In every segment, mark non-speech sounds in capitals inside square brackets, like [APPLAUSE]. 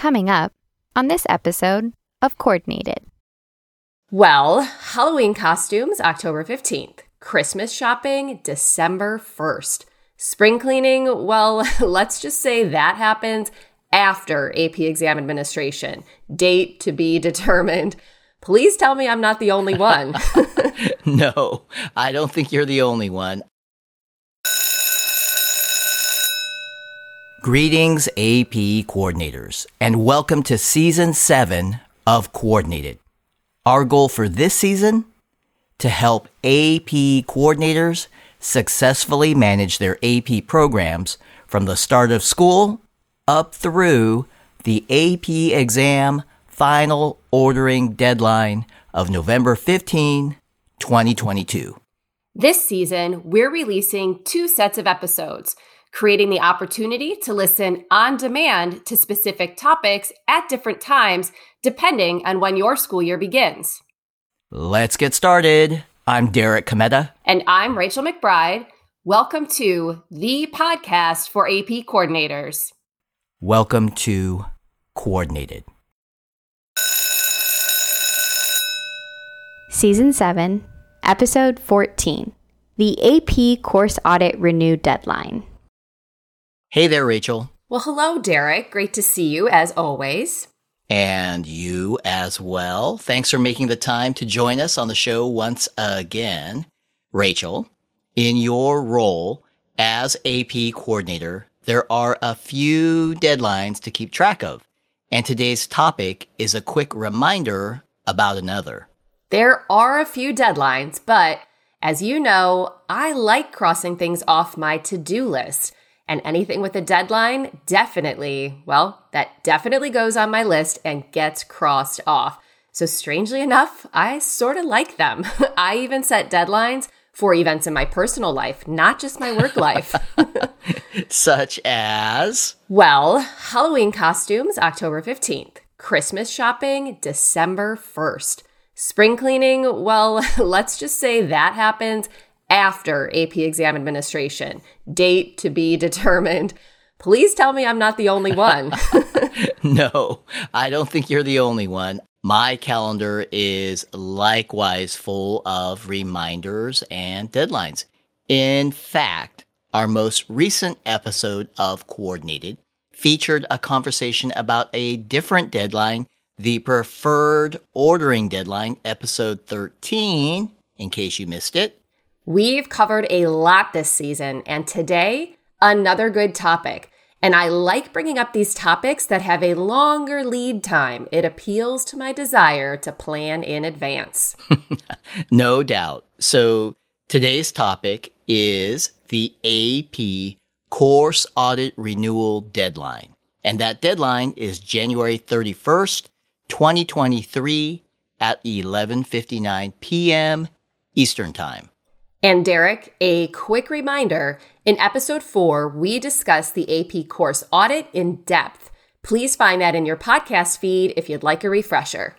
coming up on this episode of Coordinated. Well, Halloween costumes, October 15th. Christmas shopping, December 1st. Spring cleaning, well, [LAUGHS] let's just say that happens after AP exam administration. Date to be determined. Please tell me I'm not the only one. [LAUGHS] no, I don't think you're the only one. Greetings, AP coordinators, and welcome to season seven of Coordinated. Our goal for this season? To help AP coordinators successfully manage their AP programs from the start of school up through the AP exam final ordering deadline of November 15, 2022. This season, we're releasing two sets of episodes, creating the opportunity to listen on demand to specific topics at different times, depending on when your school year begins. Let's get started. I'm Derek Cometa. And I'm Rachel McBride. Welcome to the podcast for AP coordinators. Welcome to Coordinated. Season 7, Episode 14 The AP Course Audit Renew Deadline. Hey there, Rachel. Well, hello, Derek. Great to see you as always. And you as well. Thanks for making the time to join us on the show once again. Rachel, in your role as AP coordinator, there are a few deadlines to keep track of. And today's topic is a quick reminder about another. There are a few deadlines, but as you know, I like crossing things off my to do list. And anything with a deadline, definitely, well, that definitely goes on my list and gets crossed off. So, strangely enough, I sort of like them. [LAUGHS] I even set deadlines for events in my personal life, not just my work life. [LAUGHS] Such as? Well, Halloween costumes, October 15th. Christmas shopping, December 1st. Spring cleaning, well, [LAUGHS] let's just say that happens after AP exam administration. Date to be [LAUGHS] determined. Please tell me I'm not the only one. [LAUGHS] no, I don't think you're the only one. My calendar is likewise full of reminders and deadlines. In fact, our most recent episode of Coordinated featured a conversation about a different deadline the preferred ordering deadline, episode 13, in case you missed it. We've covered a lot this season, and today, another good topic. And I like bringing up these topics that have a longer lead time. It appeals to my desire to plan in advance. [LAUGHS] no doubt. So today's topic is the AP course audit renewal deadline. And that deadline is January 31st, 2023 at 11:59 p.m. Eastern Time. And Derek, a quick reminder, in episode 4 we discussed the AP course audit in depth. Please find that in your podcast feed if you'd like a refresher.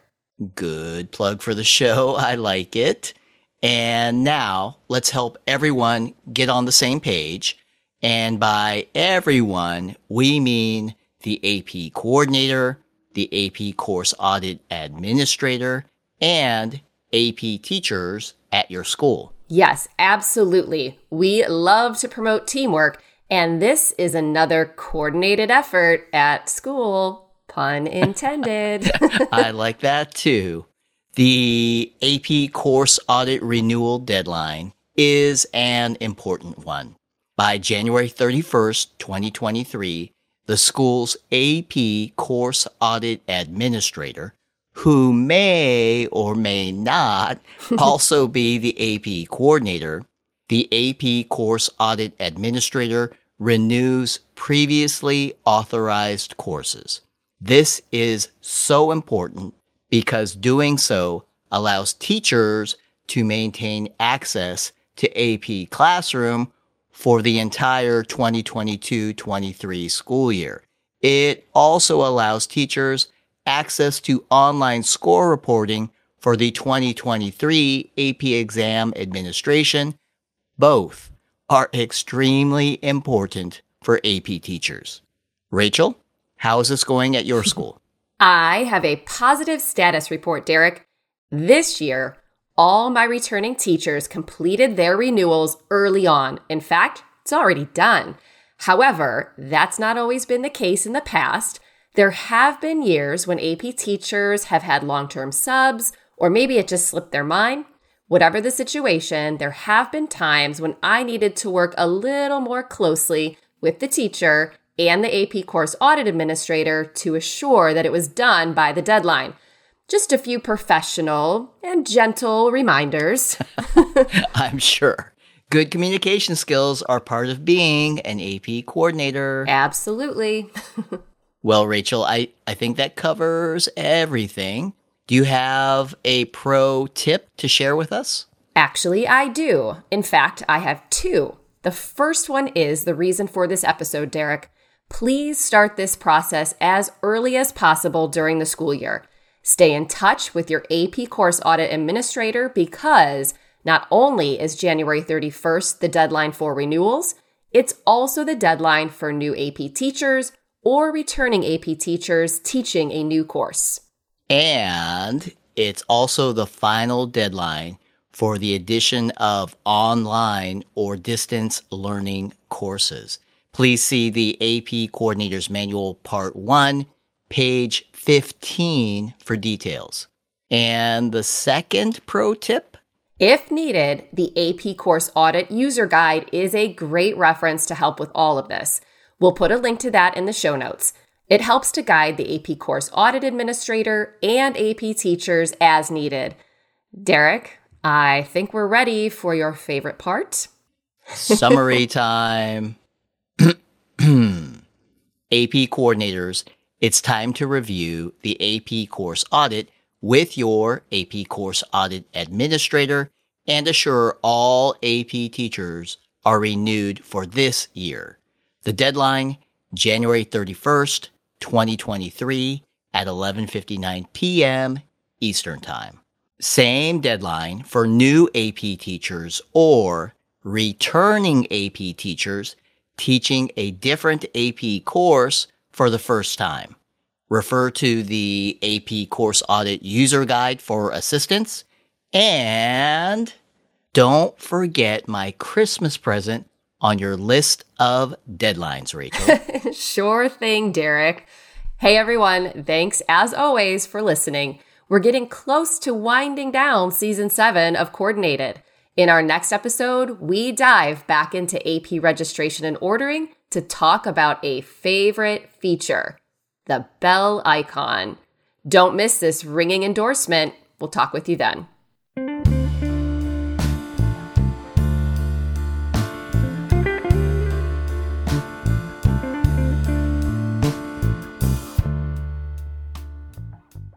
Good plug for the show. [LAUGHS] I like it. And now let's help everyone get on the same page. And by everyone, we mean the AP coordinator, the AP course audit administrator, and AP teachers at your school. Yes, absolutely. We love to promote teamwork, and this is another coordinated effort at school. Pun [LAUGHS] intended. [LAUGHS] I like that too. The AP course audit renewal deadline is an important one. By January 31st, 2023, the school's AP course audit administrator, who may or may not [LAUGHS] also be the AP coordinator, the AP course audit administrator renews previously authorized courses. This is so important because doing so allows teachers to maintain access to AP Classroom for the entire 2022-23 school year. It also allows teachers access to online score reporting for the 2023 AP exam administration. Both are extremely important for AP teachers. Rachel, How is this going at your [LAUGHS] school? I have a positive status report, Derek. This year, all my returning teachers completed their renewals early on. In fact, it's already done. However, that's not always been the case in the past. There have been years when AP teachers have had long term subs, or maybe it just slipped their mind. Whatever the situation, there have been times when I needed to work a little more closely with the teacher and the AP course audit administrator to assure that it was done by the deadline. Just a few professional and gentle reminders. [LAUGHS] I'm sure. Good communication skills are part of being an AP coordinator. Absolutely. [LAUGHS] well, Rachel, I, I think that covers everything. Do you have a pro tip to share with us? Actually, I do. In fact, I have two. The first one is the reason for this episode, Derek. Please start this process as early as possible during the school year. Stay in touch with your AP course audit administrator because not only is January 31st the deadline for renewals, it's also the deadline for new AP teachers or returning AP teachers teaching a new course. And it's also the final deadline for the addition of online or distance learning courses. Please see the AP Coordinators Manual Part 1, page 15 for details. And the second pro tip if needed, the AP Course Audit User Guide is a great reference to help with all of this. We'll put a link to that in the show notes. It helps to guide the AP Course Audit Administrator and AP teachers as needed. Derek, I think we're ready for your favorite part. Summary [LAUGHS] time. [CLEARS THROAT] AP coordinators, it's time to review the AP course audit with your AP course audit administrator and assure all AP teachers are renewed for this year. The deadline, January 31st, 2023 at 11:59 p.m. Eastern Time. Same deadline for new AP teachers or returning AP teachers teaching a different AP course for the first time. Refer to the AP Course Audit User Guide for assistance. And don't forget my Christmas present on your list of deadlines, Rachel. [LAUGHS] sure thing, Derek. Hey everyone, thanks as always for listening. We're getting close to winding down season seven of Coordinated. In our next episode, we dive back into AP registration and ordering to talk about a favorite feature the bell icon. Don't miss this ringing endorsement. We'll talk with you then.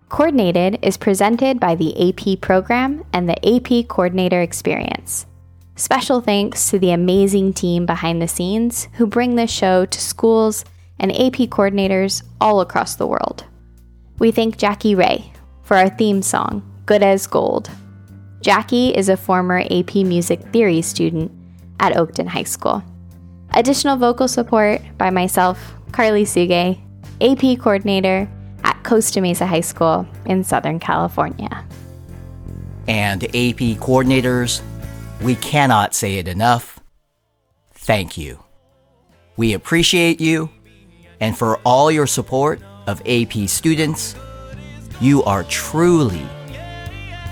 Coordinated is presented by the AP program and the AP Coordinator Experience. Special thanks to the amazing team behind the scenes who bring this show to schools and AP coordinators all across the world. We thank Jackie Ray for our theme song, Good as Gold. Jackie is a former AP Music Theory student at Oakton High School. Additional vocal support by myself, Carly Suge, AP coordinator at Costa Mesa High School in Southern California. And AP coordinators, we cannot say it enough. Thank you. We appreciate you and for all your support of AP students. You are truly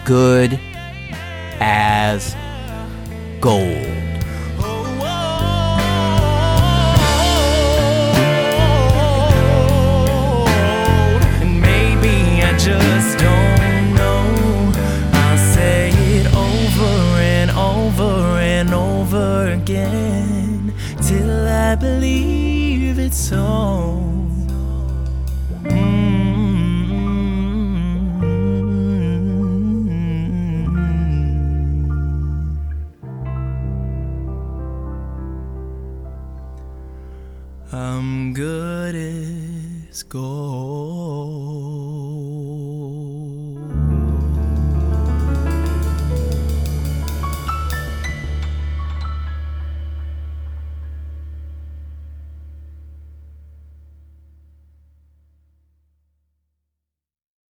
good as gold. I believe it's so. Mm-hmm. I'm good as gold.